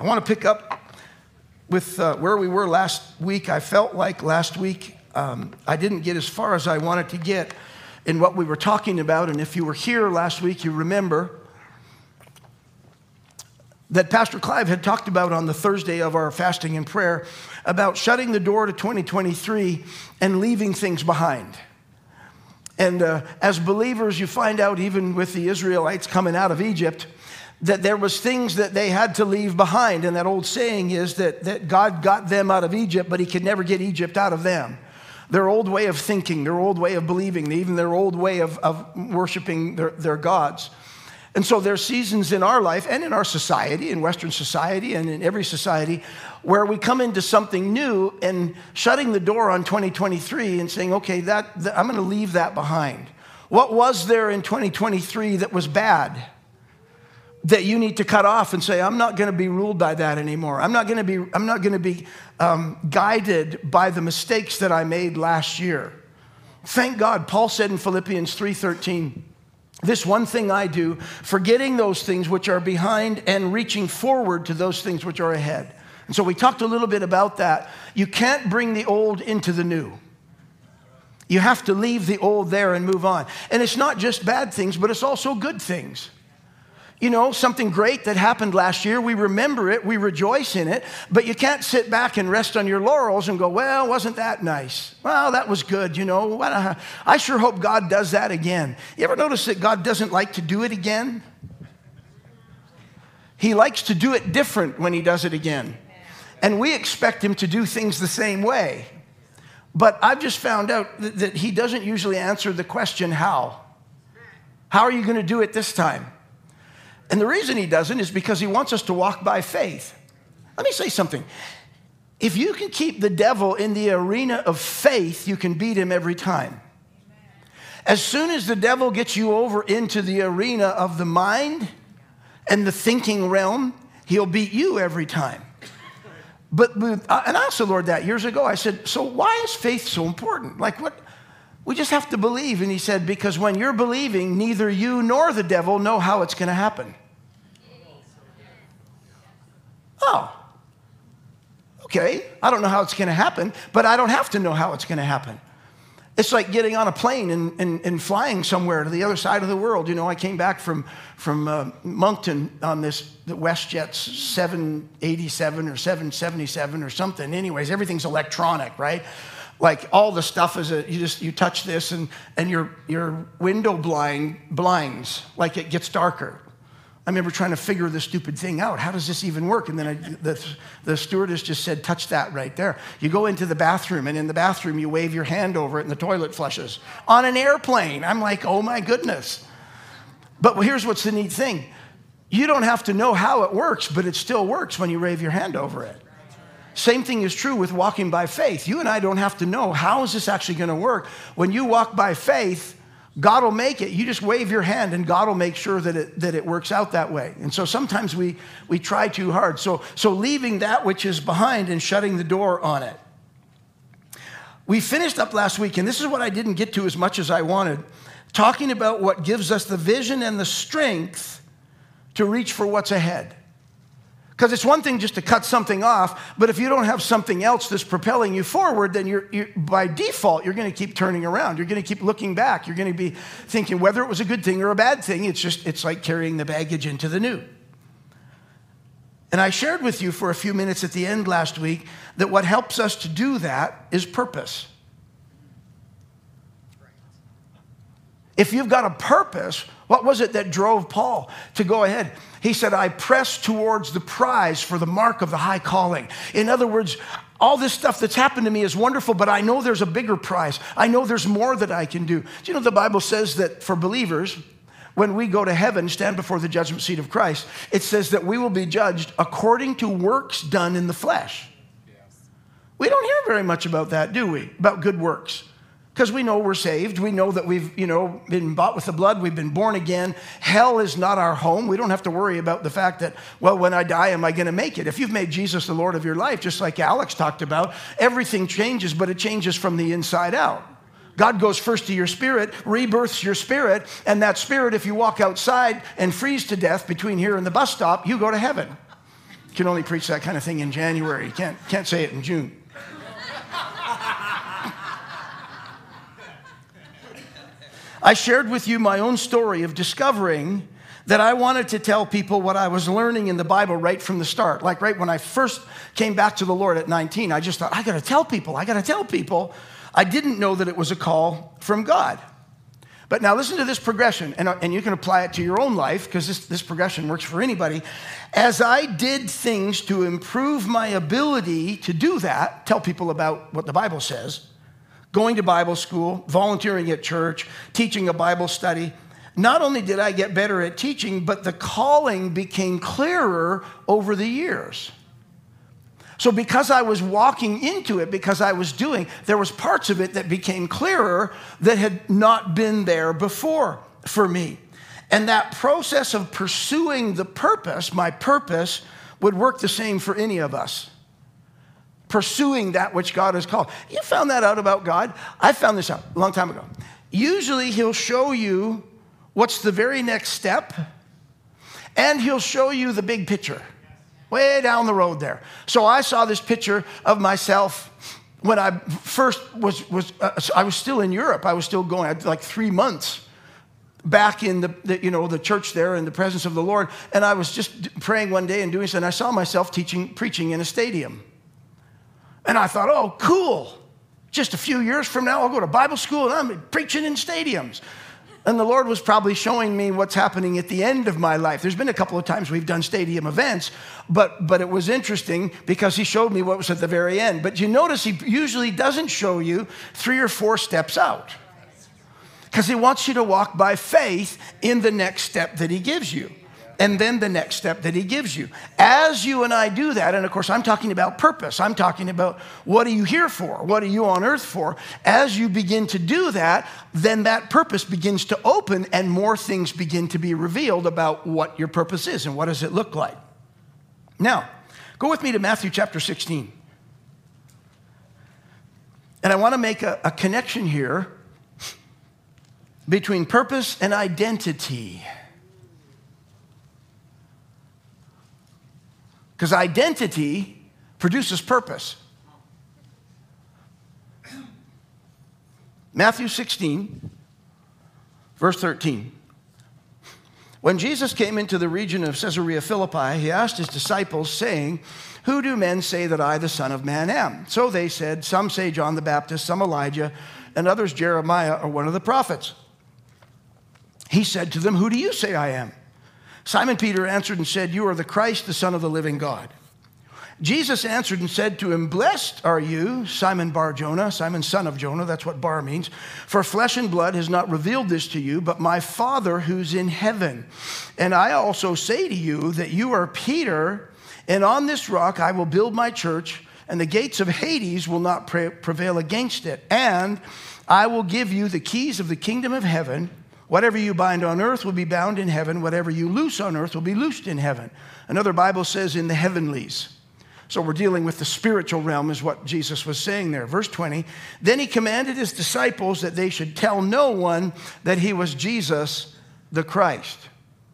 I want to pick up with uh, where we were last week. I felt like last week um, I didn't get as far as I wanted to get in what we were talking about. And if you were here last week, you remember that Pastor Clive had talked about on the Thursday of our fasting and prayer about shutting the door to 2023 and leaving things behind. And uh, as believers, you find out, even with the Israelites coming out of Egypt, that there was things that they had to leave behind. And that old saying is that, that god got them out of egypt but he could never get egypt out of them. Their old way of thinking their old way of believing even their old way of, of worshiping their, their gods. And so there's seasons in our life and in our society in western society and in every society where we come into something new and shutting the door on 2023 and saying okay that, that i'm going to leave that behind. What was there in 2023 that was bad that you need to cut off and say, I'm not going to be ruled by that anymore. I'm not going to be, I'm not going to be um, guided by the mistakes that I made last year. Thank God, Paul said in Philippians 3:13, this one thing I do, forgetting those things which are behind and reaching forward to those things which are ahead. And so we talked a little bit about that. You can't bring the old into the new. You have to leave the old there and move on. And it's not just bad things, but it's also good things you know, something great that happened last year. We remember it, we rejoice in it, but you can't sit back and rest on your laurels and go, well, wasn't that nice? Well, that was good, you know. I sure hope God does that again. You ever notice that God doesn't like to do it again? He likes to do it different when he does it again. And we expect him to do things the same way. But I've just found out that he doesn't usually answer the question, how? How are you going to do it this time? And the reason he doesn't is because he wants us to walk by faith. Let me say something. If you can keep the devil in the arena of faith, you can beat him every time. As soon as the devil gets you over into the arena of the mind and the thinking realm, he'll beat you every time. But, uh, and I also Lord, that years ago. I said, So why is faith so important? Like, what? We just have to believe. And he said, Because when you're believing, neither you nor the devil know how it's going to happen. Oh, okay. I don't know how it's going to happen, but I don't have to know how it's going to happen. It's like getting on a plane and, and, and, flying somewhere to the other side of the world. You know, I came back from, from uh, Moncton on this the WestJet's 787 or 777 or something. Anyways, everything's electronic, right? Like all the stuff is a, you just you touch this and and your your window blind blinds like it gets darker. I remember trying to figure this stupid thing out. How does this even work? And then I, the, the stewardess just said touch that right there. You go into the bathroom and in the bathroom you wave your hand over it and the toilet flushes. On an airplane. I'm like oh my goodness. But here's what's the neat thing. You don't have to know how it works but it still works when you wave your hand over it same thing is true with walking by faith. You and I don't have to know how is this actually going to work. When you walk by faith, God will make it. You just wave your hand and God will make sure that it, that it works out that way. And so sometimes we, we try too hard. So, so leaving that which is behind and shutting the door on it. We finished up last week, and this is what I didn't get to as much as I wanted, talking about what gives us the vision and the strength to reach for what's ahead. Because it's one thing just to cut something off, but if you don't have something else that's propelling you forward, then you're, you're by default, you're going to keep turning around. You're going to keep looking back. You're going to be thinking whether it was a good thing or a bad thing. It's just, it's like carrying the baggage into the new. And I shared with you for a few minutes at the end last week that what helps us to do that is purpose. If you've got a purpose, what was it that drove Paul to go ahead? He said, I press towards the prize for the mark of the high calling. In other words, all this stuff that's happened to me is wonderful, but I know there's a bigger prize. I know there's more that I can do. Do you know the Bible says that for believers, when we go to heaven, stand before the judgment seat of Christ, it says that we will be judged according to works done in the flesh. We don't hear very much about that, do we? About good works because we know we're saved. We know that we've, you know, been bought with the blood. We've been born again. Hell is not our home. We don't have to worry about the fact that, well, when I die, am I going to make it? If you've made Jesus the Lord of your life, just like Alex talked about, everything changes, but it changes from the inside out. God goes first to your spirit, rebirths your spirit, and that spirit, if you walk outside and freeze to death between here and the bus stop, you go to heaven. You can only preach that kind of thing in January. You can't, can't say it in June. I shared with you my own story of discovering that I wanted to tell people what I was learning in the Bible right from the start. Like right when I first came back to the Lord at 19, I just thought, I gotta tell people, I gotta tell people. I didn't know that it was a call from God. But now listen to this progression, and, uh, and you can apply it to your own life because this, this progression works for anybody. As I did things to improve my ability to do that, tell people about what the Bible says, going to Bible school, volunteering at church, teaching a Bible study, not only did I get better at teaching, but the calling became clearer over the years. So because I was walking into it, because I was doing, there was parts of it that became clearer that had not been there before for me. And that process of pursuing the purpose, my purpose, would work the same for any of us. Pursuing that which God has called. You found that out about God? I found this out a long time ago. Usually, He'll show you what's the very next step, and He'll show you the big picture way down the road there. So I saw this picture of myself when I first was, was uh, I was still in Europe. I was still going, like three months back in the, the, you know, the church there in the presence of the Lord. And I was just praying one day and doing something. I saw myself teaching, preaching in a stadium. And I thought, oh, cool. Just a few years from now, I'll go to Bible school and I'm preaching in stadiums. And the Lord was probably showing me what's happening at the end of my life. There's been a couple of times we've done stadium events, but, but it was interesting because He showed me what was at the very end. But you notice He usually doesn't show you three or four steps out because He wants you to walk by faith in the next step that He gives you and then the next step that he gives you. As you and I do that, and of course, I'm talking about purpose, I'm talking about what are you here for? What are you on earth for? As you begin to do that, then that purpose begins to open and more things begin to be revealed about what your purpose is and what does it look like. Now, go with me to Matthew chapter 16. And I want to make a, a connection here between purpose and identity. Because identity produces purpose. Matthew 16, verse 13. When Jesus came into the region of Caesarea Philippi, he asked his disciples, saying, Who do men say that I, the Son of Man, am? So they said, Some say John the Baptist, some Elijah, and others Jeremiah or one of the prophets. He said to them, Who do you say I am? Simon Peter answered and said, You are the Christ, the Son of the living God. Jesus answered and said to him, Blessed are you, Simon Bar Jonah, Simon son of Jonah, that's what bar means. For flesh and blood has not revealed this to you, but my Father who's in heaven. And I also say to you that you are Peter, and on this rock I will build my church, and the gates of Hades will not prevail against it. And I will give you the keys of the kingdom of heaven. Whatever you bind on earth will be bound in heaven. Whatever you loose on earth will be loosed in heaven. Another Bible says in the heavenlies. So we're dealing with the spiritual realm, is what Jesus was saying there. Verse 20 Then he commanded his disciples that they should tell no one that he was Jesus the Christ.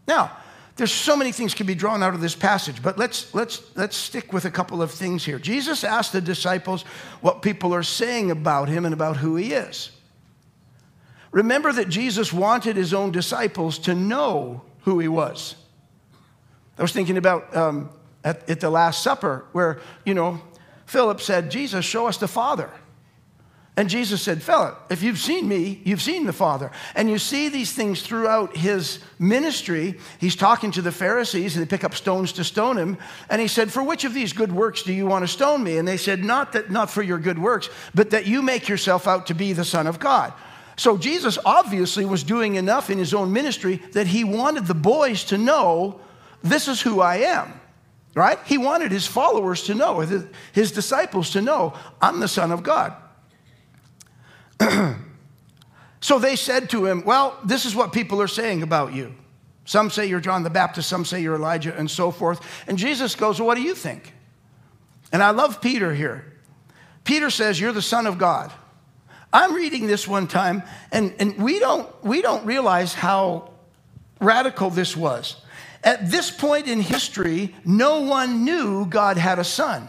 Now, there's so many things can be drawn out of this passage, but let's, let's, let's stick with a couple of things here. Jesus asked the disciples what people are saying about him and about who he is. Remember that Jesus wanted his own disciples to know who he was. I was thinking about um, at, at the Last Supper where, you know, Philip said, Jesus, show us the Father. And Jesus said, Philip, if you've seen me, you've seen the Father. And you see these things throughout his ministry. He's talking to the Pharisees, and they pick up stones to stone him. And he said, For which of these good works do you want to stone me? And they said, Not that not for your good works, but that you make yourself out to be the Son of God. So Jesus obviously was doing enough in his own ministry that he wanted the boys to know this is who I am, right? He wanted his followers to know, his disciples to know, I'm the Son of God. so they said to him, Well, this is what people are saying about you. Some say you're John the Baptist, some say you're Elijah, and so forth. And Jesus goes, well, What do you think? And I love Peter here. Peter says, You're the Son of God. I'm reading this one time, and, and we, don't, we don't realize how radical this was. At this point in history, no one knew God had a son.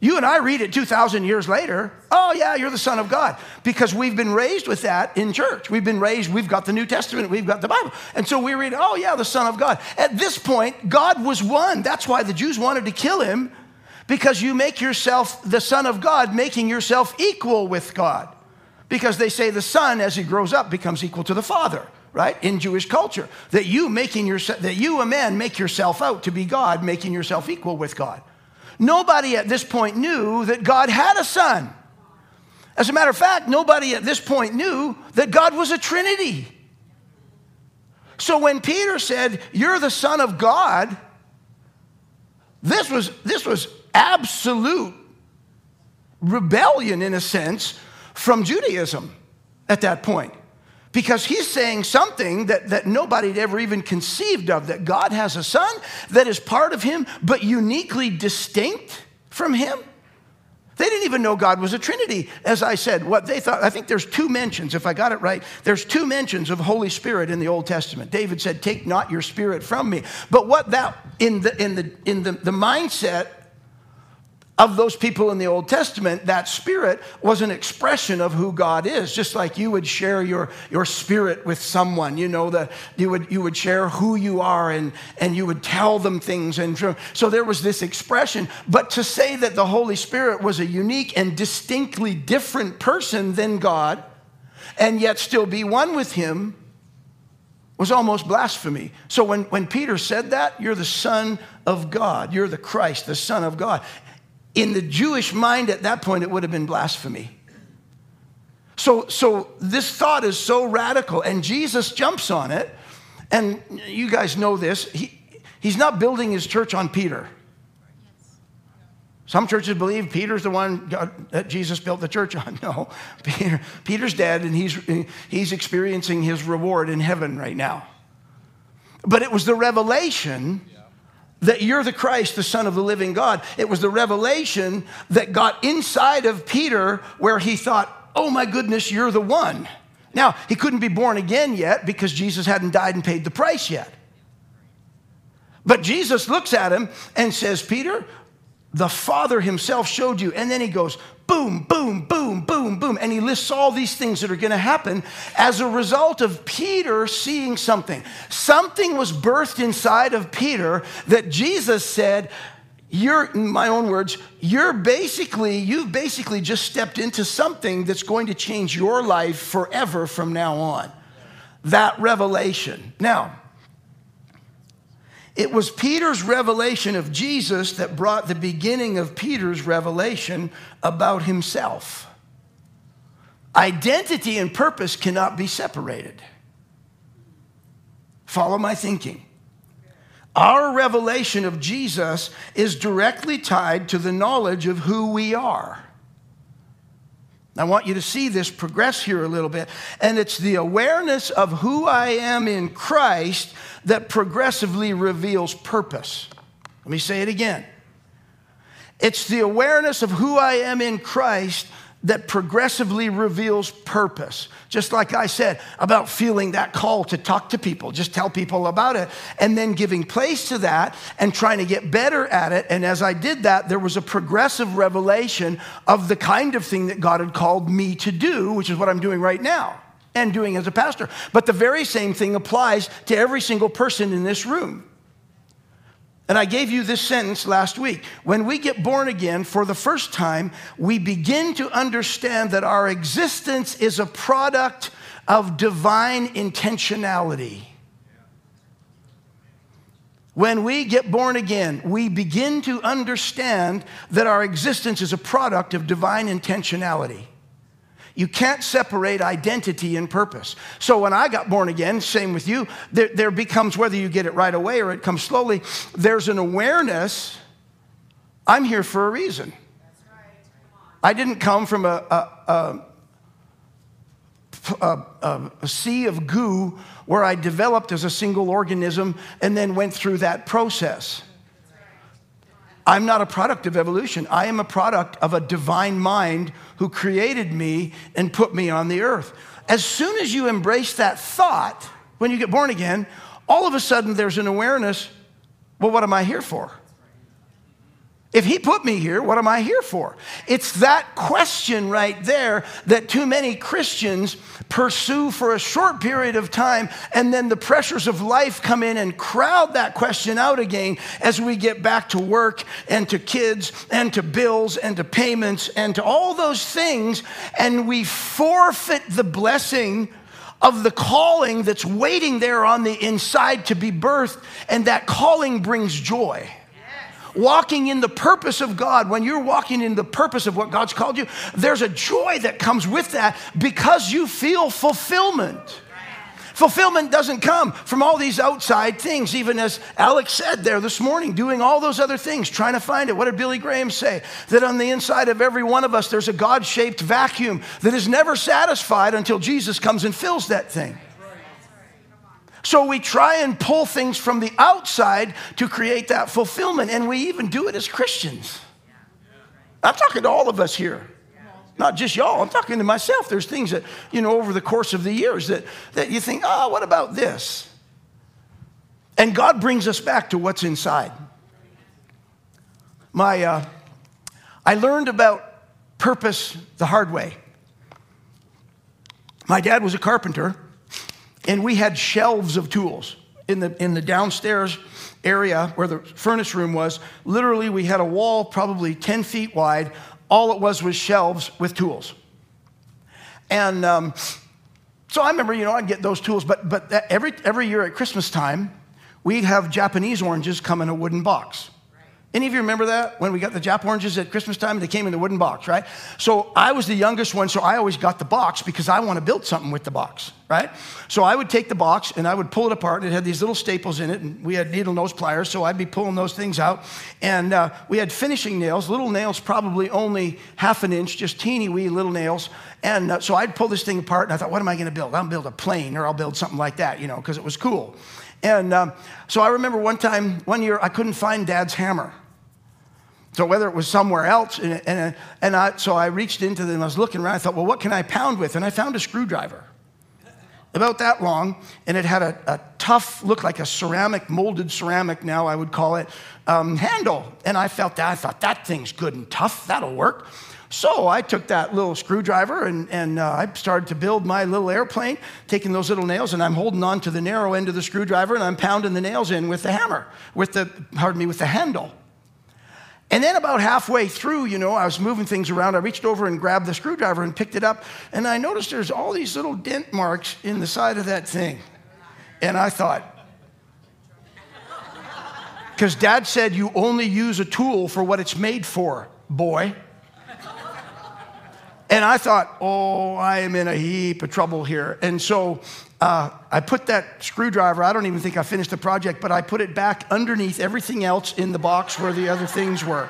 You and I read it 2,000 years later. Oh, yeah, you're the Son of God. Because we've been raised with that in church. We've been raised, we've got the New Testament, we've got the Bible. And so we read, oh, yeah, the Son of God. At this point, God was one. That's why the Jews wanted to kill him, because you make yourself the Son of God, making yourself equal with God. Because they say the Son, as he grows up, becomes equal to the Father right in jewish culture that you making yourself that you a man make yourself out to be god making yourself equal with god Nobody at this point knew that God had a son. As a matter of fact, nobody at this point knew that God was a Trinity. So when Peter said, You're the Son of God, this was, this was absolute rebellion, in a sense, from Judaism at that point because he's saying something that, that nobody had ever even conceived of that God has a son that is part of him, but uniquely distinct from him. They didn't even know God was a Trinity. As I said, what they thought, I think there's two mentions, if I got it right, there's two mentions of Holy Spirit in the Old Testament. David said, Take not your spirit from me. But what that, in the, in the, in the, the mindset of those people in the Old Testament, that spirit was an expression of who God is. Just like you would share your, your spirit with someone, you know, that you would, you would share who you are and, and you would tell them things. And so there was this expression. But to say that the Holy Spirit was a unique and distinctly different person than God and yet still be one with Him was almost blasphemy. So when, when Peter said that, you're the Son of God, you're the Christ, the Son of God in the Jewish mind at that point, it would have been blasphemy. So, so this thought is so radical, and Jesus jumps on it. And you guys know this. He, he's not building his church on Peter. Some churches believe Peter's the one God, that Jesus built the church on. No, Peter, Peter's dead, and he's, he's experiencing his reward in heaven right now. But it was the revelation that you're the Christ, the Son of the living God. It was the revelation that got inside of Peter where he thought, oh my goodness, you're the one. Now, he couldn't be born again yet because Jesus hadn't died and paid the price yet. But Jesus looks at him and says, Peter, the Father himself showed you. And then he goes, boom, boom, boom, boom, boom. And he lists all these things that are going to happen as a result of Peter seeing something. Something was birthed inside of Peter that Jesus said, you're, in my own words, you're basically, you've basically just stepped into something that's going to change your life forever from now on. That revelation. Now, it was Peter's revelation of Jesus that brought the beginning of Peter's revelation about himself. Identity and purpose cannot be separated. Follow my thinking. Our revelation of Jesus is directly tied to the knowledge of who we are. I want you to see this progress here a little bit. And it's the awareness of who I am in Christ that progressively reveals purpose. Let me say it again. It's the awareness of who I am in Christ that progressively reveals purpose. Just like I said about feeling that call to talk to people, just tell people about it, and then giving place to that and trying to get better at it. And as I did that, there was a progressive revelation of the kind of thing that God had called me to do, which is what I'm doing right now and doing as a pastor. But the very same thing applies to every single person in this room. And I gave you this sentence last week. When we get born again for the first time, we begin to understand that our existence is a product of divine intentionality. When we get born again, we begin to understand that our existence is a product of divine intentionality. You can't separate identity and purpose. So when I got born again, same with you, there, there, becomes, whether you get it right away or it comes slowly, there's an awareness I'm here for a reason. I didn't come from a, a, a, a, sea of goo where I developed as a single organism and then went through that process. I'm not a product of evolution. I am a product of a divine mind who created me and put me on the earth. As soon as you embrace that thought, when you get born again, all of a sudden there's an awareness well, what am I here for? If he put me here, what am I here for? It's that question right there that too many Christians pursue for a short period of time, and then the pressures of life come in and crowd that question out again as we get back to work and to kids and to bills and to payments and to all those things, and we forfeit the blessing of the calling that's waiting there on the inside to be birthed, and that calling brings joy walking in the purpose of God, when you're walking in the purpose of what God's called you, there's a joy that comes with that because you feel fulfillment. Fulfillment doesn't come from all these outside things, even as Alex said there this morning, doing all those other things, trying to find it. What did Billy Graham say? That on the inside of every one of us, there's a God shaped vacuum that is never satisfied until Jesus comes and fills that thing. So we try and pull things from the outside to create that fulfillment, and we even do it as Christians. I'm talking to all of us here. Not just y'all, I'm talking to myself. There's things that, you know, over the course of the years that, that you think, oh, what about this? And God brings us back to what's inside. My, uh, I learned about purpose the hard way. My dad was a carpenter, and we had shelves of tools in the, in the downstairs area where the furnace room was. Literally, we had a wall probably 10 feet wide. All it was was shelves with tools. And um, so I remember, you know, I'd get those tools, but, but every, every year at Christmas time, we'd have Japanese oranges come in a wooden box. Any of you remember that when we got the Jap oranges at Christmas time? They came in the wooden box, right? So I was the youngest one, so I always got the box because I want to build something with the box, right? So I would take the box and I would pull it apart. And it had these little staples in it, and we had needle nose pliers, so I'd be pulling those things out. And uh, we had finishing nails, little nails, probably only half an inch, just teeny wee little nails. And uh, so I'd pull this thing apart, and I thought, what am I going to build? I'll build a plane, or I'll build something like that, you know, because it was cool. And um, so I remember one time, one year, I couldn't find Dad's hammer. So whether it was somewhere else, and, and, and I, so I reached into them, I was looking around, I thought, well, what can I pound with? And I found a screwdriver, about that long, and it had a, a tough, looked like a ceramic, molded ceramic now, I would call it, um, handle. And I felt that, I thought, that thing's good and tough, that'll work. So I took that little screwdriver and, and uh, I started to build my little airplane, taking those little nails, and I'm holding on to the narrow end of the screwdriver and I'm pounding the nails in with the hammer, with the, pardon me, with the handle. And then about halfway through, you know, I was moving things around. I reached over and grabbed the screwdriver and picked it up. And I noticed there's all these little dent marks in the side of that thing. And I thought, because dad said you only use a tool for what it's made for, boy. And I thought, oh, I am in a heap of trouble here. And so uh, I put that screwdriver, I don't even think I finished the project, but I put it back underneath everything else in the box where the other things were.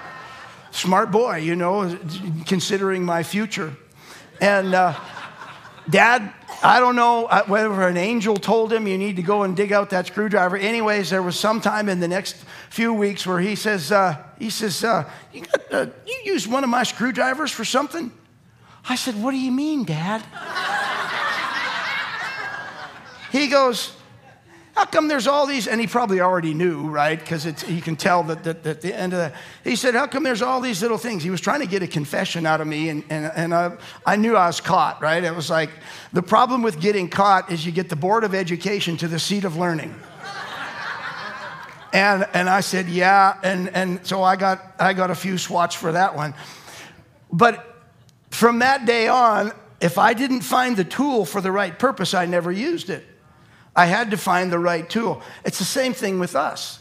Smart boy, you know, considering my future. And uh, dad, I don't know uh, whether an angel told him you need to go and dig out that screwdriver. Anyways, there was some time in the next few weeks where he says, uh, he says, uh, you, got, you used one of my screwdrivers for something? I said, what do you mean, dad? He goes, how come there's all these? And he probably already knew, right? Because you can tell that, that, at the end of that. He said, How come there's all these little things? He was trying to get a confession out of me, and, and, and I, I knew I was caught, right? It was like the problem with getting caught is you get the Board of Education to the seat of learning. and, and I said, Yeah. And, and so I got, I got a few swats for that one. But from that day on, if I didn't find the tool for the right purpose, I never used it. I had to find the right tool. It's the same thing with us.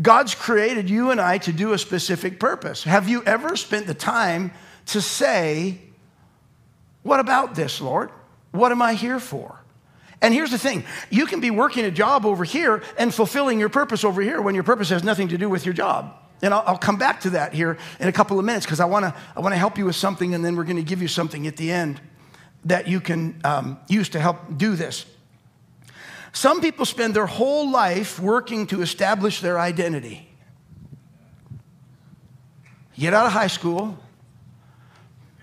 God's created you and I to do a specific purpose. Have you ever spent the time to say, What about this, Lord? What am I here for? And here's the thing you can be working a job over here and fulfilling your purpose over here when your purpose has nothing to do with your job. And I'll, I'll come back to that here in a couple of minutes because I want to I wanna help you with something and then we're going to give you something at the end that you can um, use to help do this. Some people spend their whole life working to establish their identity. Get out of high school,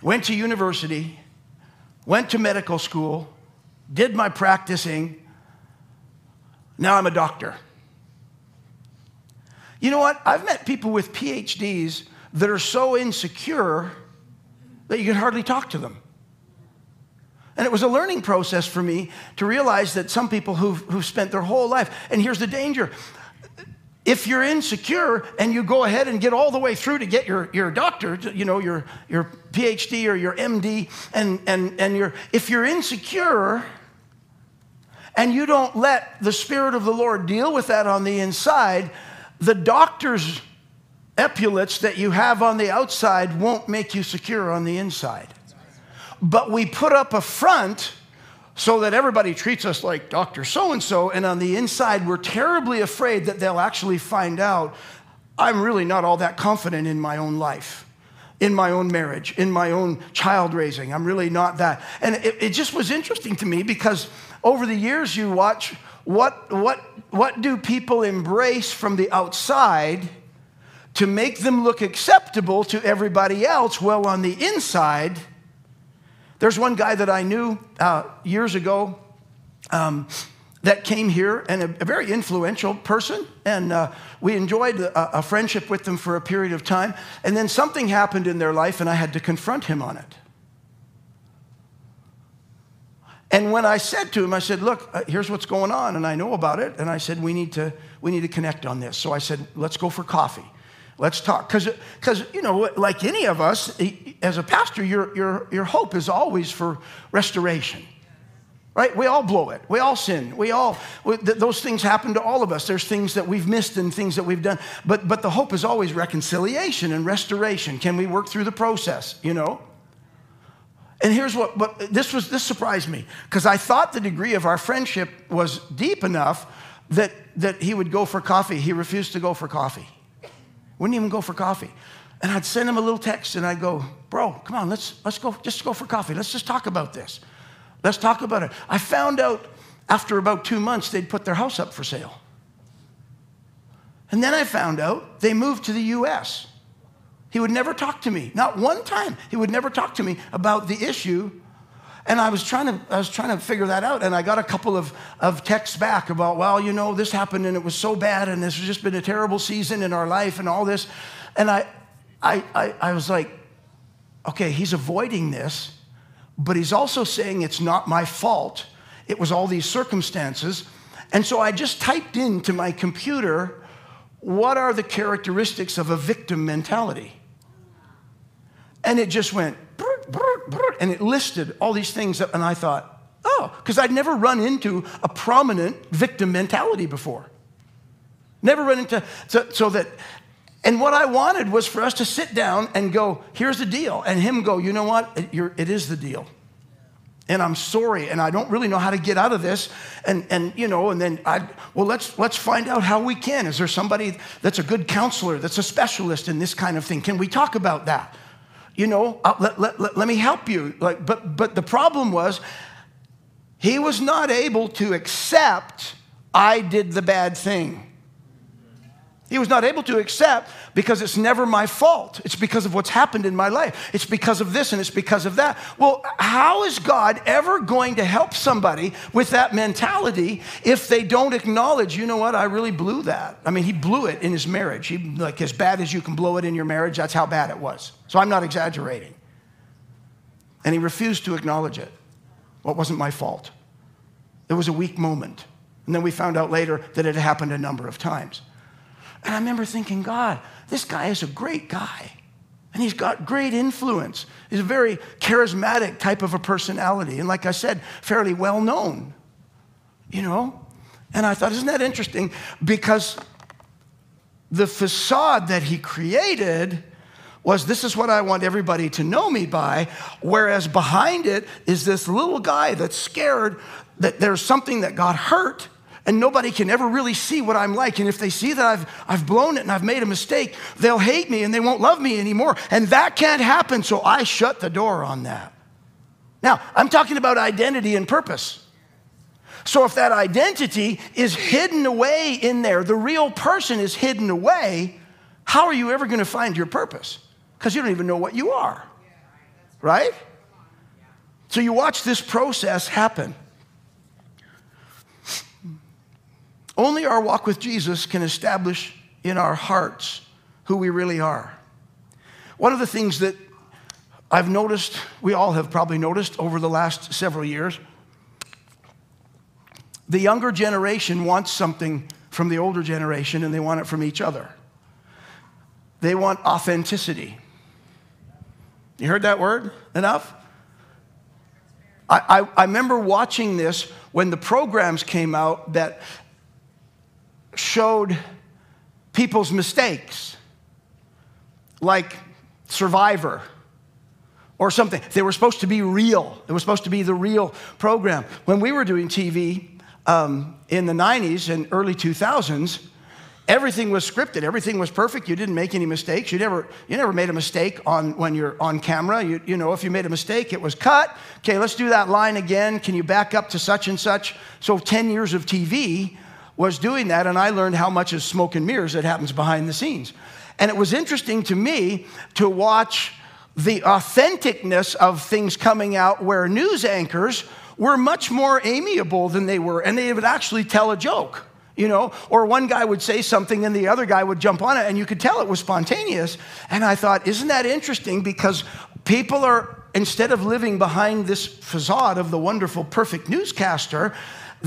went to university, went to medical school, did my practicing, Now I'm a doctor. You know what? I've met people with PhDs that are so insecure that you can hardly talk to them. And it was a learning process for me to realize that some people who've, who've spent their whole life, and here's the danger if you're insecure and you go ahead and get all the way through to get your, your doctor, you know, your, your PhD or your MD, and, and, and you're, if you're insecure and you don't let the Spirit of the Lord deal with that on the inside, the doctor's epaulets that you have on the outside won't make you secure on the inside. But we put up a front so that everybody treats us like Dr. So and so, and on the inside, we're terribly afraid that they'll actually find out I'm really not all that confident in my own life, in my own marriage, in my own child raising. I'm really not that. And it, it just was interesting to me because over the years, you watch what, what, what do people embrace from the outside to make them look acceptable to everybody else? Well, on the inside, there's one guy that I knew uh, years ago um, that came here and a, a, very influential person. And uh, we enjoyed a, a friendship with them for a period of time. And then something happened in their life, and I had to confront him on it. And when I said to him, I said, Look, uh, here's what's going on, and I know about it. And I said, we need, to, we need to connect on this. So I said, Let's go for coffee. Let's talk. Because, you know, like any of us, eh, as a pastor, your, your, your hope is always for restoration. Right? We all blow it. We all sin. We all, we, th- those things happen to all of us. There's things that we've missed and things that we've done. But, but the hope is always reconciliation and restoration. Can we work through the process, you know? And here's what, what this was, this surprised me because I thought the degree of our friendship was deep enough that, that he would go for coffee. He refused to go for coffee. Wouldn't even go for coffee. And I'd send him a little text and I'd go, bro, come on, let's, let's go, just go for coffee. Let's just talk about this. Let's talk about it. I found out after about two months they'd put their house up for sale. And then I found out they moved to the US. He would never talk to me, not one time. He would never talk to me about the issue and I was trying to, I was trying to figure that out. And I got a couple of, of texts back about, well, you know, this happened and it was so bad and this has just been a terrible season in our life and all this. And I, I, I, I was like, okay, he's avoiding this, but he's also saying it's not my fault. It was all these circumstances. And so I just typed into my computer, what are the characteristics of a victim mentality? And it just went, and it listed all these things, and I thought, oh, because I'd never run into a prominent victim mentality before. Never run into, so, so that, and what I wanted was for us to sit down and go, here's the deal. And him go, you know what? It, it is the deal. And I'm sorry, and I don't really know how to get out of this. And, and you know, and then I, well, let's, let's find out how we can. Is there somebody that's a good counselor, that's a specialist in this kind of thing? Can we talk about that? You know, uh, let, let, let, let me help you. Like, but, but the problem was, he was not able to accept I did the bad thing. He was not able to accept because it's never my fault. It's because of what's happened in my life. It's because of this and it's because of that. Well, how is God ever going to help somebody with that mentality if they don't acknowledge, you know what, I really blew that? I mean, he blew it in his marriage. He, like, as bad as you can blow it in your marriage, that's how bad it was. So I'm not exaggerating. And he refused to acknowledge it. Well, wasn't my fault. It was a weak moment. And then we found out later that it happened a number of times. And I remember thinking, God, this guy is a great guy. And he's got great influence. He's a very charismatic type of a personality. And like I said, fairly well known, you know? And I thought, isn't that interesting? Because the facade that he created was this is what I want everybody to know me by, whereas behind it is this little guy that's scared that there's something that got hurt and nobody can ever really see what I'm like. And if they see that I've, I've blown it and I've made a mistake, they'll hate me and they won't love me anymore. And that can't happen, so I shut the door on that. Now, I'm talking about identity and purpose. So if that identity is hidden away in there, the real person is hidden away, how are you ever going to find your purpose? Because you don't even know what you are. Right? So you watch this process happen. Only our walk with Jesus can establish in our hearts who we really are. One of the things that I've noticed, we all have probably noticed over the last several years, the younger generation wants something from the older generation and they want it from each other. They want authenticity. You heard that word enough? I, I, I, remember watching this when the programs came out that showed people's mistakes, like Survivor or something. They were supposed to be real. It was supposed to be the real program. When we were doing TV um, in the 90s and early 2000s, everything was scripted. Everything was perfect. You didn't make any mistakes. You never, you never made a mistake on, when you're on camera. You, you know, if you made a mistake, it was cut. Okay, let's do that line again. Can you back up to such and such? So 10 years of TV was doing that, and I learned how much is smoke and mirrors that happens behind the scenes. And it was interesting to me to watch the authenticness of things coming out where news anchors were much more amiable than they were, and they would actually tell a joke. You know, or one guy would say something and the other guy would jump on it, and you could tell it was spontaneous. And I thought, isn't that interesting? Because people are, instead of living behind this facade of the wonderful, perfect newscaster,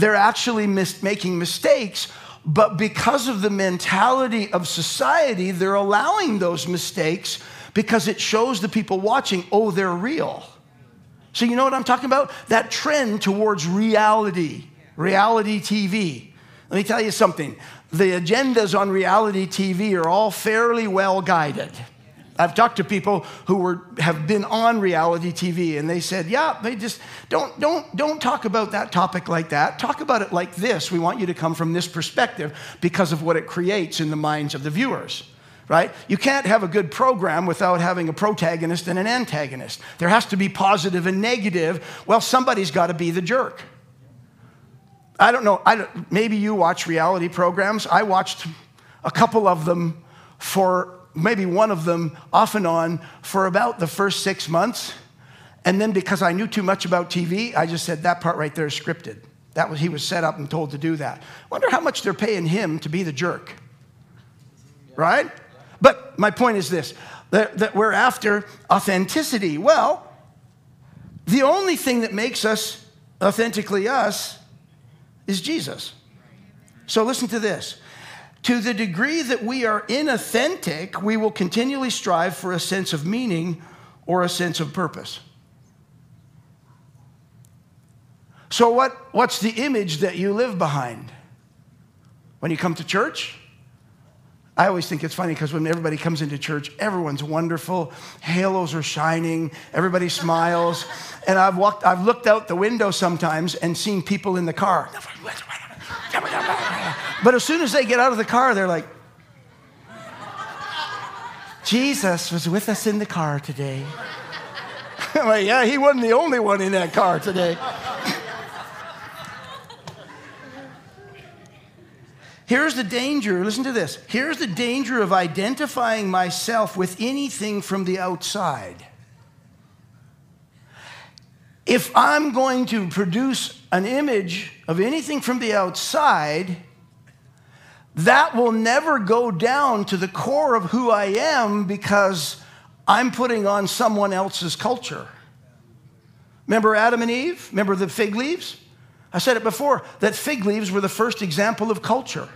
they're actually mis- making mistakes but because of the mentality of society, they're allowing those mistakes because it shows the people watching, oh, they're real. So, you know what I'm talking about? That trend towards reality, reality TV. Let me tell you something the agendas on reality TV are all fairly well guided. I've talked to people who were, have been on reality TV and they said, yeah, they just don't, don't, don't talk about that topic like that. Talk about it like this. We want you to come from this perspective because of what it creates in the minds of the viewers right? You can't have a good program without having a protagonist and an antagonist. There has to be positive and negative. Well, somebody's got to be the jerk. I don't know. I don't, maybe you watch reality programs. I watched a couple of them for maybe one of them off and on for about the first six months. And then because I knew too much about TV, I just said that part right there is scripted. That was he was set up and told to do that. Wonder how much they're paying him to be the jerk. Right? But my point is this that, that we're after authenticity. Well, the only thing that makes us authentically us is Jesus. So listen to this. To the degree that we are inauthentic, we will continually strive for a sense of meaning or a sense of purpose. So, what, what's the image that you live behind? When you come to church, I always think it's funny because when everybody comes into church, everyone's wonderful. Halos are shining, everybody smiles. And I've walked, I've looked out the window sometimes and seen people in the car. But as soon as they get out of the car, they're like, Jesus was with us in the car today. I'm like, yeah, he wasn't the only one in that car today. Here's the danger, listen to this. Here's the danger of identifying myself with anything from the outside. If I'm going to produce an image of anything from the outside, that will never go down to the core of who I am because I'm putting on someone else's culture. Remember Adam and Eve? Remember the fig leaves? I said it before that fig leaves were the first example of culture.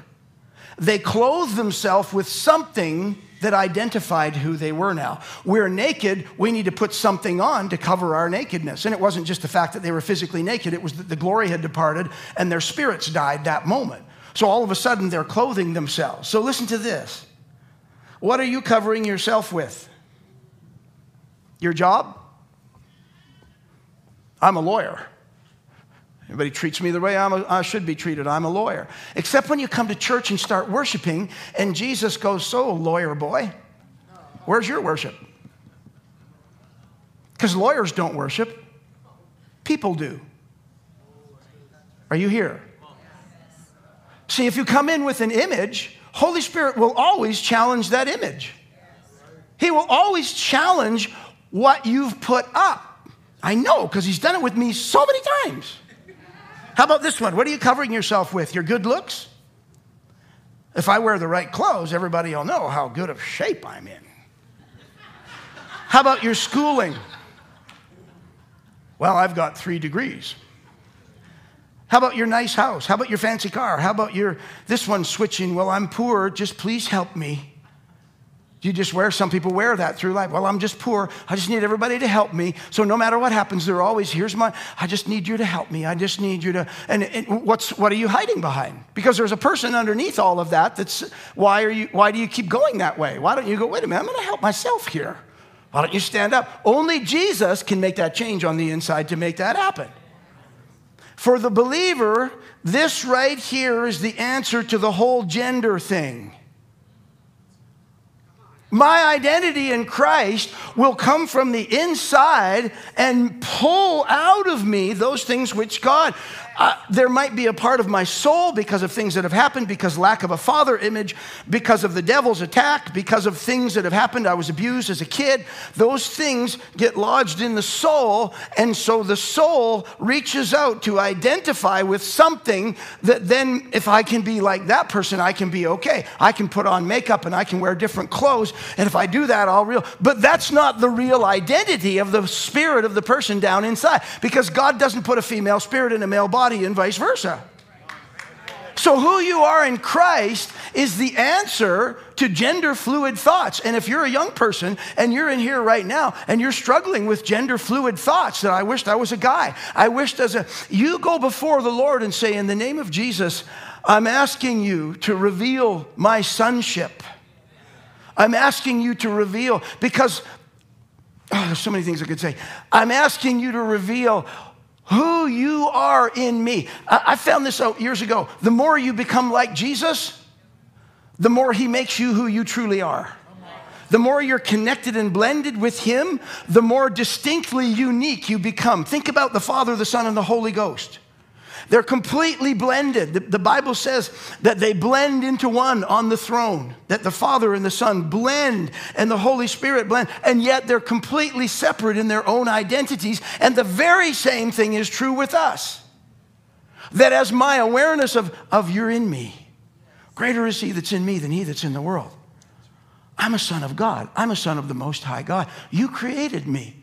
They clothed themselves with something that identified who they were now. We're naked, we need to put something on to cover our nakedness. And it wasn't just the fact that they were physically naked, it was that the glory had departed and their spirits died that moment. So all of a sudden, they're clothing themselves. So listen to this. What are you covering yourself with? Your job? I'm a lawyer. Everybody treats me the way a, i should be treated. I'm a lawyer. Except when you come to church and start worshiping, and Jesus goes, So, lawyer boy, where's your worship? Because lawyers don't worship, people do. Are you here? See, if you come in with an image, Holy Spirit will always challenge that image. He will always challenge what you've put up. I know because he's done it with me so many times. How about this one? What are you covering yourself with? Your good looks? If I wear the right clothes, everybody will know how good of shape I'm in. How about your schooling? Well, I've got three degrees. How about your nice house? How about your fancy car? How about your this one switching? Well, I'm poor, just please help me. You just wear, some people wear that through life. Well, I'm just poor. I just need everybody to help me. So no matter what happens, they're always, here's my, I just need you to help me. I just need you to, and, and what's, what are you hiding behind? Because there's a person underneath all of that that's, why are you, why do you keep going that way? Why don't you go, wait a minute, I'm going to help myself here. Why don't you stand up? Only Jesus can make that change on the inside to make that happen. For the believer, this right here is the answer to the whole gender thing. My identity in Christ will come from the inside and pull out of me those things which God uh, there might be a part of my soul because of things that have happened, because lack of a father image, because of the devil's attack, because of things that have happened. I was abused as a kid. Those things get lodged in the soul, and so the soul reaches out to identify with something that then, if I can be like that person, I can be okay. I can put on makeup and I can wear different clothes, and if I do that, I'll real. But that's not the real identity of the spirit of the person down inside, because God doesn't put a female spirit in a male body body and vice versa. So, who you are in Christ is the answer to gender fluid thoughts. And if you're a young person and you're in here right now and you're struggling with gender fluid thoughts that I wished I was a guy, I wished as a, you go before the Lord and say, In the name of Jesus, I'm asking you to reveal my sonship. I'm asking you to reveal, because oh, there's so many things I could say. I'm asking you to reveal who you are in me. I, found this out years ago. The more you become like Jesus, the more he makes you who you truly are. The more you're connected and blended with him, the more distinctly unique you become. Think about the Father, the Son, and the Holy Ghost. They're completely blended. The, the, Bible says that they blend into one on the throne, that the Father and the Son blend and the Holy Spirit blend, and yet they're completely separate in their own identities. And the very same thing is true with us. That as my awareness of, of you're in me, greater is He that's in me than He that's in the world. I'm a son of God. I'm a son of the Most High God. You created me.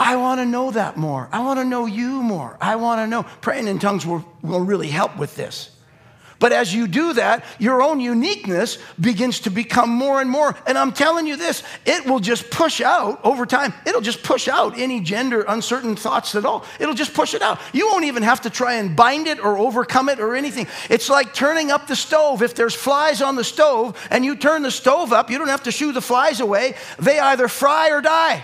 I want to know that more. I want to know you more. I want to know. Praying in tongues will, will really help with this. But as you do that, your own uniqueness begins to become more and more. And I'm telling you this, it will just push out over time. It'll just push out any gender uncertain thoughts at all. It'll just push it out. You won't even have to try and bind it or overcome it or anything. It's like turning up the stove. If there's flies on the stove and you turn the stove up, you don't have to shoo the flies away. They either fry or die.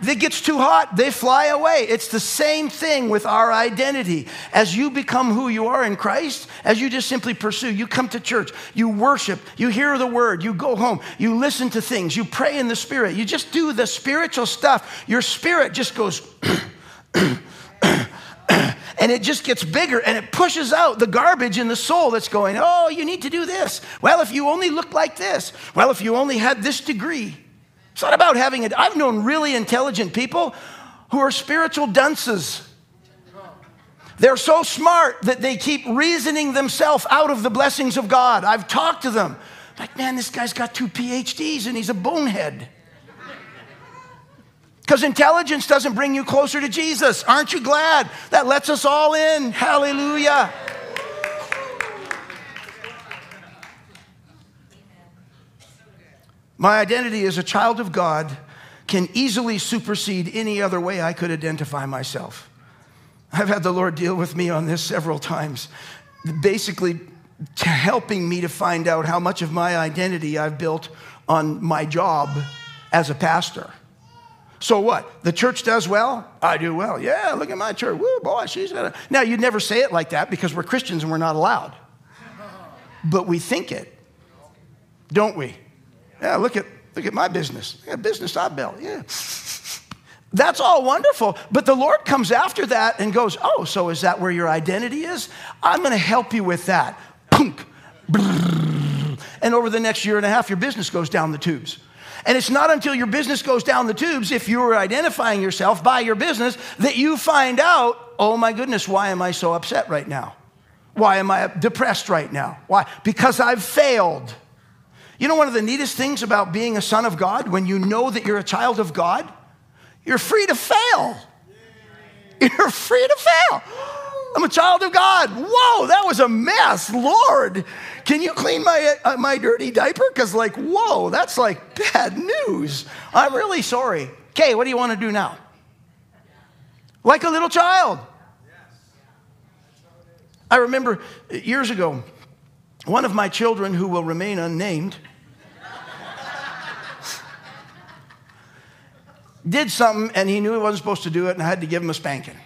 If it gets too hot, they fly away. It's the same thing with our identity. As you become who you are in Christ, as you just simply pursue, you come to church, you worship, you hear the word, you go home, you listen to things, you pray in the spirit, you just do the spiritual stuff. Your spirit just goes, and it just gets bigger and it pushes out the garbage in the soul that's going, oh, you need to do this. Well, if you only looked like this, well, if you only had this degree. It's not about having it. I've known really intelligent people who are spiritual dunces. They're so smart that they keep reasoning themselves out of the blessings of God. I've talked to them. Like, man, this guy's got two PhDs and he's a bonehead. Because intelligence doesn't bring you closer to Jesus. Aren't you glad? That lets us all in. Hallelujah. My identity as a child of God can easily supersede any other way I could identify myself. I've had the Lord deal with me on this several times, basically helping me to find out how much of my identity I've built on my job as a pastor. So what? The church does well? I do well. Yeah, look at my church. Woo, boy, she's got. Now, you'd never say it like that because we're Christians and we're not allowed. But we think it, don't we? Yeah, look at, look at my business. Yeah, business I built. Yeah. That's all wonderful. But the Lord comes after that and goes, Oh, so is that where your identity is? I'm going to help you with that. Punk. And over the next year and a half, your business goes down the tubes. And it's not until your business goes down the tubes, if you're identifying yourself by your business, that you find out, oh my goodness, why am I so upset right now? Why am I depressed right now? Why? Because I've failed. You know, one of the neatest things about being a son of God, when you know that you're a child of God, you're free to fail. You're free to fail. I'm a child of God. Whoa, that was a mess. Lord, can you clean my, uh, my dirty diaper? Because, like, whoa, that's like bad news. I'm really sorry. Okay, what do you want to do now? Like a little child. I remember years ago, one of my children who will remain unnamed did something and he knew he wasn't supposed to do it and I had to give him a spanking.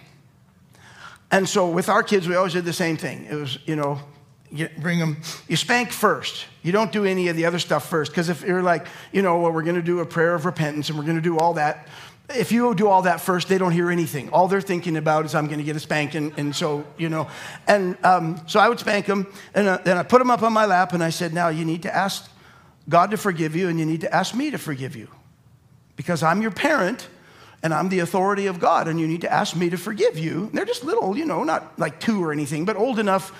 And so with our kids, we always did the same thing. It was, you know, bring them, you spank first. You don't do any of the other stuff first. Because if you're like, you know, well, we're going to do a prayer of repentance and we're going to do all that, if you do all that first, they don't hear anything. All they're thinking about is, I'm going to get a spanking. And so, you know, and um, so I would spank them. And uh, then I put them up on my lap and I said, Now you need to ask God to forgive you and you need to ask me to forgive you. Because I'm your parent and I'm the authority of God, and you need to ask me to forgive you. And they're just little, you know, not like two or anything, but old enough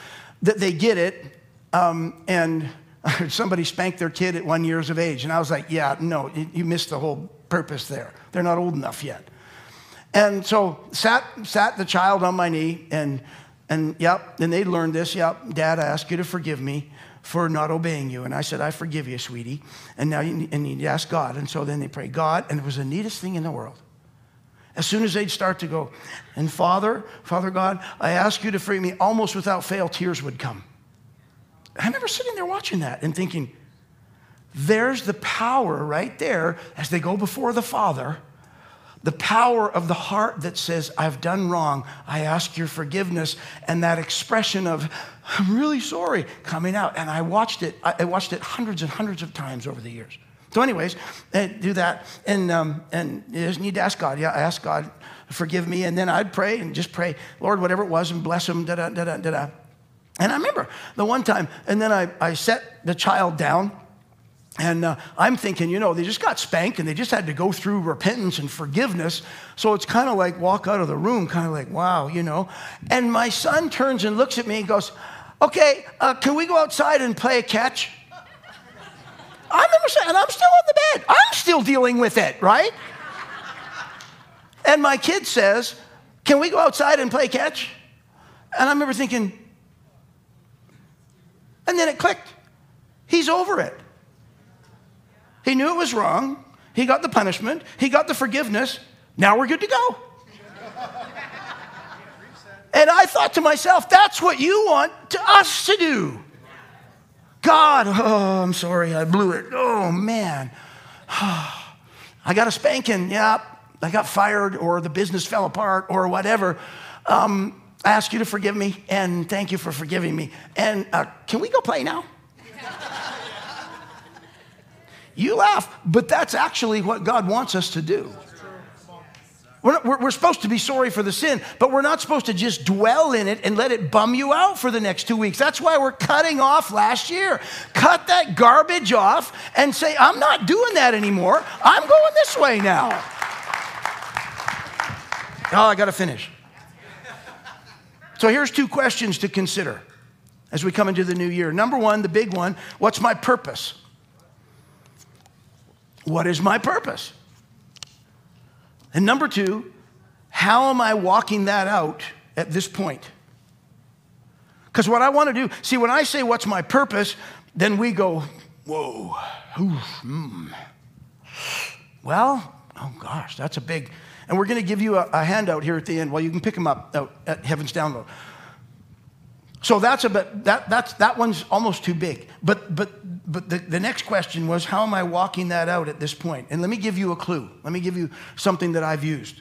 that they get it. Um, and somebody spanked their kid at one years of age, and I was like, yeah, no, you missed the whole purpose there. They're not old enough yet. And so sat sat the child on my knee, and and yep, and they learned this. Yep, Dad, I ask you to forgive me for not obeying you. And I said, I forgive you, sweetie. And now you, and you ask God. And so then they pray, God, and it was the neatest thing in the world. As soon as they'd start to go, and Father, Father God, I ask you to free me, almost without fail, tears would come. I remember sitting there watching that and thinking, there's the power right there as they go before the Father, the power of the heart that says, I've done wrong, I ask your forgiveness, and that expression of, I'm really sorry coming out. And I watched it, I watched it hundreds and hundreds of times over the years. So, anyways, eh, do that. And, um, and you just need to ask God. Yeah, I ask God, forgive me. And then I'd pray and just pray, Lord, whatever it was, and bless him, da da da da da. And I remember the one time, and then I, I set the child down. And uh, I'm thinking, you know, they just got spanked and they just had to go through repentance and forgiveness. So it's kind of like walk out of the room, kind of like, wow, you know. And my son turns and looks at me and goes, okay, uh, can we go outside and play a catch? I remember saying, and I'm still on the bed. I'm still dealing with it, right? And my kid says, Can we go outside and play catch? And I remember thinking, and then it clicked. He's over it. He knew it was wrong. He got the punishment. He got the forgiveness. Now we're good to go. And I thought to myself, that's what you want to us to do. God, oh, I'm sorry, I blew it. Oh, man. I got a spanking. Yeah, I got fired, or the business fell apart, or whatever. Um, I ask you to forgive me, and thank you for forgiving me. And uh, can we go play now? You laugh, but that's actually what God wants us to do. We're, we're, we're, supposed to be sorry for the sin, but we're not supposed to just dwell in it and let it bum you out for the next two weeks. That's why we're cutting off last year. Cut that garbage off and say, I'm not doing that anymore. I'm going this way now. Oh, I got to finish. So here's two questions to consider as we come into the new year. Number one, the big one what's my purpose? What is my purpose? And number two, how am I walking that out at this point? Because what I want to do, see, when I say what's my purpose, then we go, whoa, oof, mm. well, oh gosh, that's a big, and we're going to give you a, a, handout here at the end. Well, you can pick them up at Heaven's Download. So that's a bit, that, that's, that one's almost too big. But, but, but the, the next question was, how am I walking that out at this point? And let me give you a clue. Let me give you something that I've used.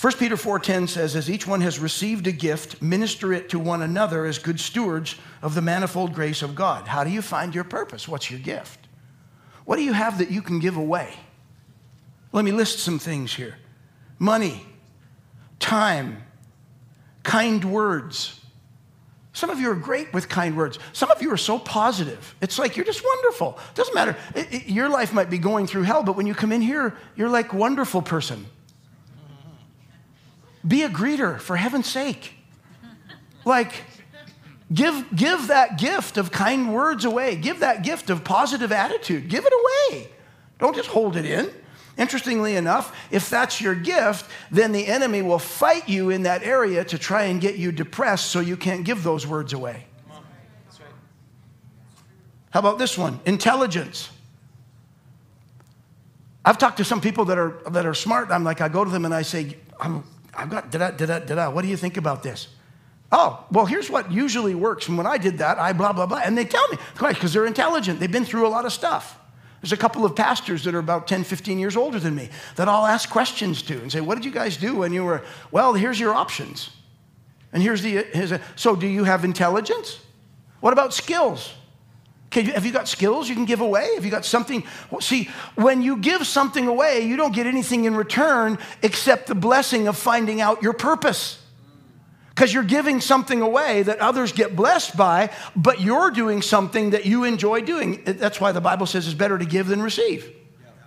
1 Peter 4:10 says, As each one has received a gift, minister it to one another as good stewards of the manifold grace of God. How do you find your purpose? What's your gift? What do you have that you can give away? Let me list some things here money, time, kind words, some of you are great with kind words. Some of you are so positive. It's like you're just wonderful. Doesn't matter. It, it, your life might be going through hell, but when you come in here, you're like wonderful person. Be a greeter for heaven's sake. Like, Give, give that gift of kind words away. Give that gift of positive attitude. Give it away. Don't just hold it in. Interestingly enough, if that's your gift, then the enemy will fight you in that area to try and get you depressed so you can't give those words away. How about this one? Intelligence. I've talked to some people that are, that are smart. I'm like, I go to them and I say, I'm, I've got, da da da da what do you think about this? Oh, well, here's what usually works. And when I did that, I blah, blah, blah. And they tell me, because they're intelligent. They've been through a lot of stuff. There's a couple of pastors that are about 10, 15 years older than me that I'll ask questions to and say, What did you guys do when you were, well, here's your options. And here's the, here's a, so do you have intelligence? What about skills? Okay, have you got skills you can give away? Have you got something? See, when you give something away, you don't get anything in return except the blessing of finding out your purpose because you're giving something away that others get blessed by, but you're doing something that you enjoy doing. That's why the Bible says it's better to give than receive,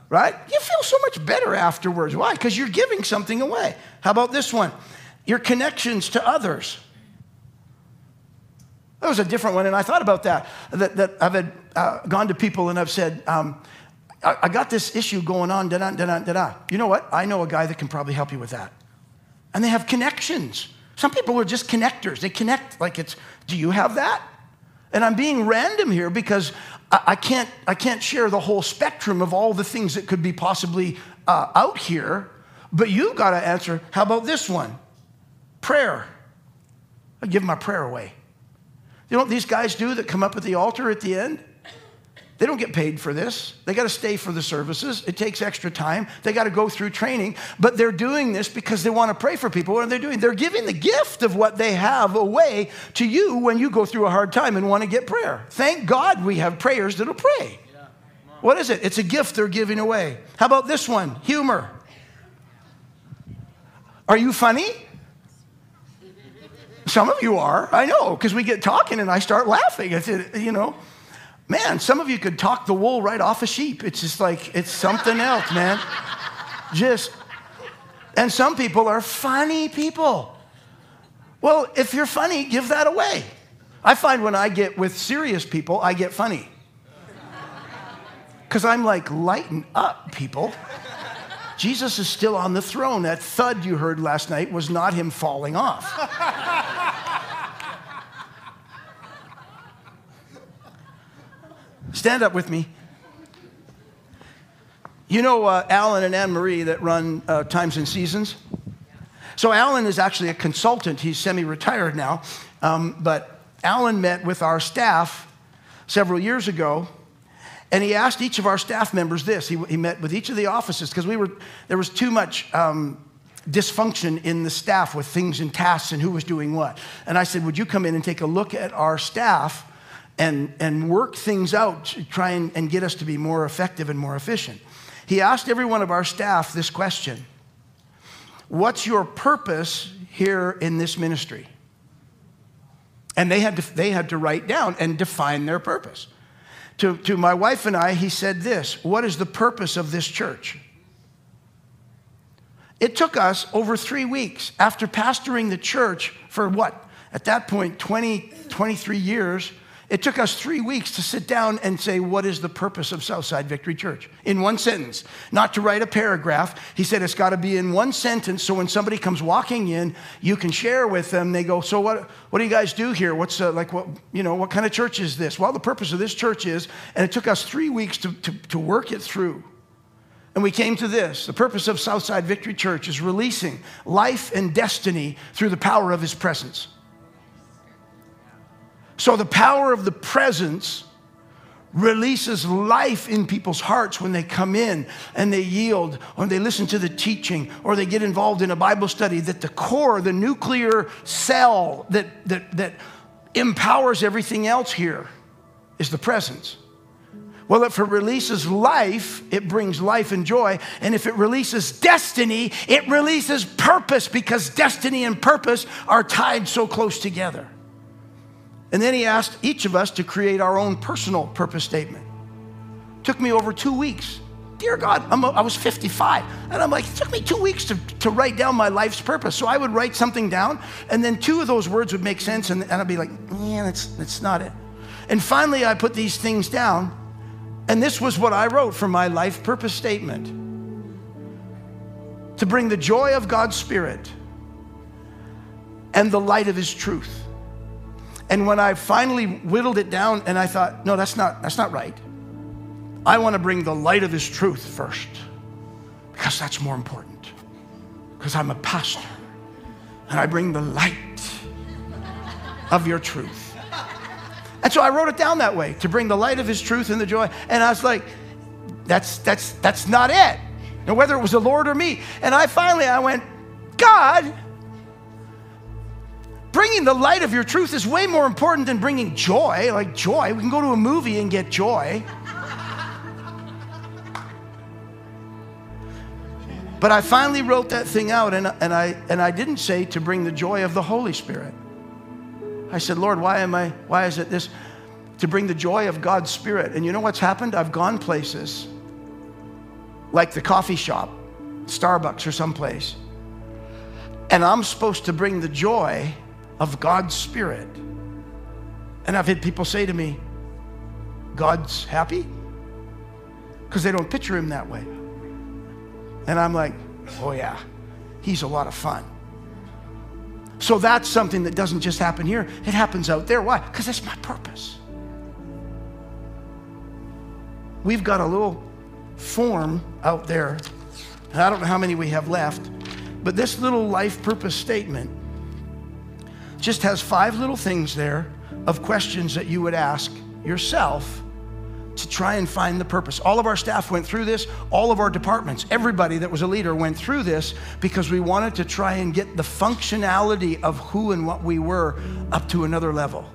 right? You feel so much better afterwards. Why? Because you're giving something away. How about this one? Your connections to others. That was a different one, and I thought about that. That, that I've had, uh, gone to people and I've said, um, I, I, got this issue going on, da da da da da. You know what? I know a guy that can probably help you with that. And they have connections. Some people are just connectors. They connect like it's, do you have that? And I'm being random here because I, can't, I can't share the whole spectrum of all the things that could be possibly uh, out here. But you've got to answer how about this one? Prayer. I give my prayer away. You know what these guys do that come up at the altar at the end? They don't get paid for this. They got to stay for the services. It takes extra time. They got to go through training, but they're doing this because they want to pray for people. What are they doing? They're giving the gift of what they have away to you when you go through a hard time and want to get prayer. Thank God we have prayers that'll pray. What is it? It's a gift they're giving away. How about this one? Humor. Are you funny? Some of you are. I know, because we get talking and I start laughing. You know. Man, some of you could talk the wool right off a sheep. It's just like, it's something else, man. Just, and some people are funny people. Well, if you're funny, give that away. I find when I get with serious people, I get funny. Because I'm like, lighten up, people. Jesus is still on the throne. That thud you heard last night was not him falling off. Stand up with me. You know uh, Alan and Anne Marie that run uh, Times and Seasons? So, Alan is actually a consultant. He's semi retired now. Um, but Alan met with our staff several years ago, and he asked each of our staff members this. He, he met with each of the offices because we were, there was too much um, dysfunction in the staff with things and tasks and who was doing what. And I said, Would you come in and take a look at our staff? And, and work things out to try and, and get us to be more effective and more efficient. He asked every one of our staff this question What's your purpose here in this ministry? And they had to, they had to write down and define their purpose. To, to my wife and I, he said this What is the purpose of this church? It took us over three weeks after pastoring the church for what? At that point, 20, 23 years it took us three weeks to sit down and say, What is the purpose of Southside Victory Church? In one sentence, not to write a paragraph. He said it's got to be in one sentence so when somebody comes walking in, you can share with them. They go, So what, what do you guys do here? What's uh, like, what, you know, what kind of church is this? Well, the purpose of this church is, and it took us three weeks to, to, to work it through. And we came to this. The purpose of Southside Victory Church is releasing life and destiny through the power of His presence. So the power of the presence releases life in people's hearts when they come in and they yield or they listen to the teaching or they get involved in a Bible study that the core, the nuclear cell that, that, that empowers everything else here is the presence. Well, if it releases life, it brings life and joy. And if it releases destiny, it releases purpose because destiny and purpose are tied so close together. And then he asked each of us to create our own personal purpose statement. Took me over two weeks Dear God, I'm a, I was 55. And I'm like, it took me two weeks to, to write down my life's purpose. So I would write something down, and then two of those words would make sense, and, and I'd be like, yeah, that's, that's not it. And finally, I put these things down, and this was what I wrote for my life purpose statement to bring the joy of God's Spirit and the light of His truth. And when I finally whittled it down, and I thought, no, that's not, that's not right. I want to bring the light of His truth first because that's more important. Because I'm a pastor and I bring the light of your truth. And so I wrote it down that way to bring the light of His truth and the joy. And I was like, that's, that's, that's not it. Now, whether it was the Lord or me. And I finally, I went, God, bringing the light of your truth is way more important than bringing joy. Like joy, we can go to a movie and get joy. But I finally wrote that thing out, and, and, I, and I didn't say to bring the joy of the Holy Spirit. I said, Lord, why am I, why is it this? To bring the joy of God's Spirit. And you know what's happened? I've gone places like the coffee shop, Starbucks, or someplace. And I'm supposed to bring the joy of God's Spirit. And I've had people say to me, God's happy? Because they don't picture him that way. And I'm like, oh yeah, he's a lot of fun. So that's something that doesn't just happen here, it happens out there. Why? Because that's my purpose. We've got a little form out there. I don't know how many we have left, but this little life purpose statement just has five little things there of questions that you would ask yourself to try and find the purpose. All of our staff went through this, all of our departments, everybody that was a leader went through this because we wanted to try and get the functionality of who and what we were up to another level.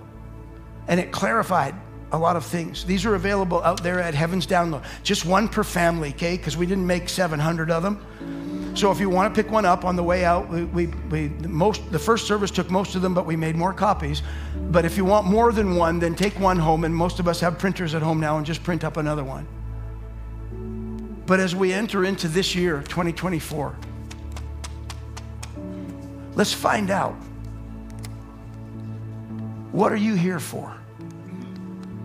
And it clarified a lot of things. These are available out there at Heaven's Download. Just one per family, okay? Because we didn't make 700 of them. So if you want to pick one up on the way out, we, we, we, most the first service took most of them, but we made more copies. But if you want more than one, then take one home, and most of us have printers at home now, and just print up another one. But as we enter into this year, 2024, let's find out what are you here for?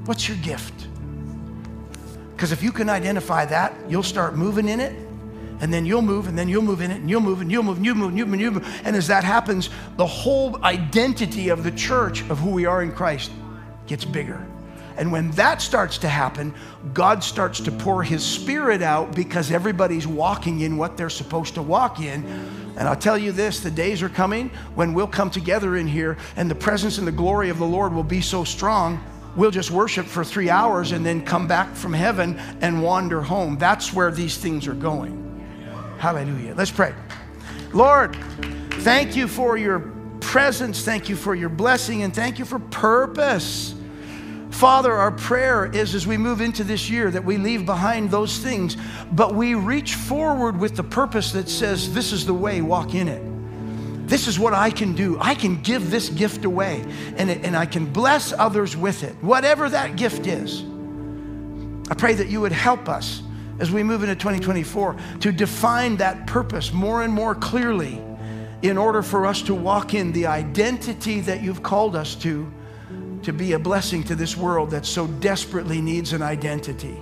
What's your gift? Because if you can identify that, you'll start moving in it and then you'll move, and then you'll move in it, and you'll move, and you'll move, and you'll move, and you'll move, and you'll move. And as that happens, the whole identity of the church of who we are in Christ gets bigger. And when that starts to happen, God starts to pour His Spirit out because everybody's walking in what they're supposed to walk in. And I'll tell you this the days are coming when we'll come together in here and the presence and the glory of the Lord will be so strong, we'll just worship for three hours and then come back from heaven and wander home. That's where these things are going. Hallelujah. Let's pray. Lord, thank you for your presence. Thank you for your blessing and thank you for purpose. Father, our prayer is as we move into this year that we leave behind those things, but we reach forward with the purpose that says, This is the way, walk in it. This is what I can do. I can give this gift away and, it, and I can bless others with it, whatever that gift is. I pray that you would help us as we move into 2024 to define that purpose more and more clearly in order for us to walk in the identity that you've called us to, to be a blessing to this world that so desperately needs an identity.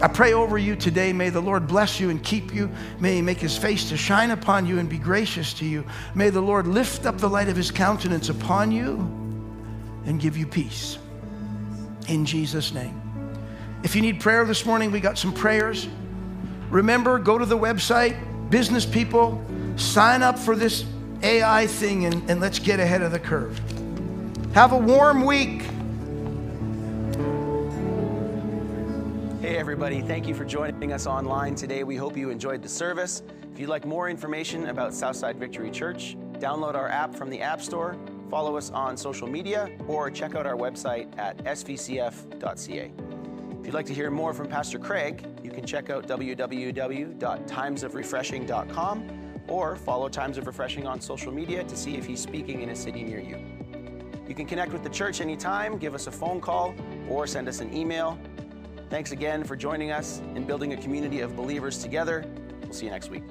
I pray over you today. May the Lord bless you and keep you. May He make His face to shine upon you and be gracious to you. May the Lord lift up the light of His countenance upon you and give you peace. In Jesus' name. If you need prayer this morning, we got some prayers. Remember, go to the website, business people, sign up for this AI thing, and, and let's get ahead of the curve. Have a warm week. Hey, everybody. Thank you for joining us online today. We hope you enjoyed the service. If you'd like more information about Southside Victory Church, download our app from the App Store, follow us on social media, or check out our website at svcf.ca you'd like to hear more from Pastor Craig, you can check out www.timesofrefreshing.com or follow Times of Refreshing on social media to see if he's speaking in a city near you. You can connect with the church anytime, give us a phone call, or send us an email. Thanks again for joining us in building a community of believers together. We'll see you next week.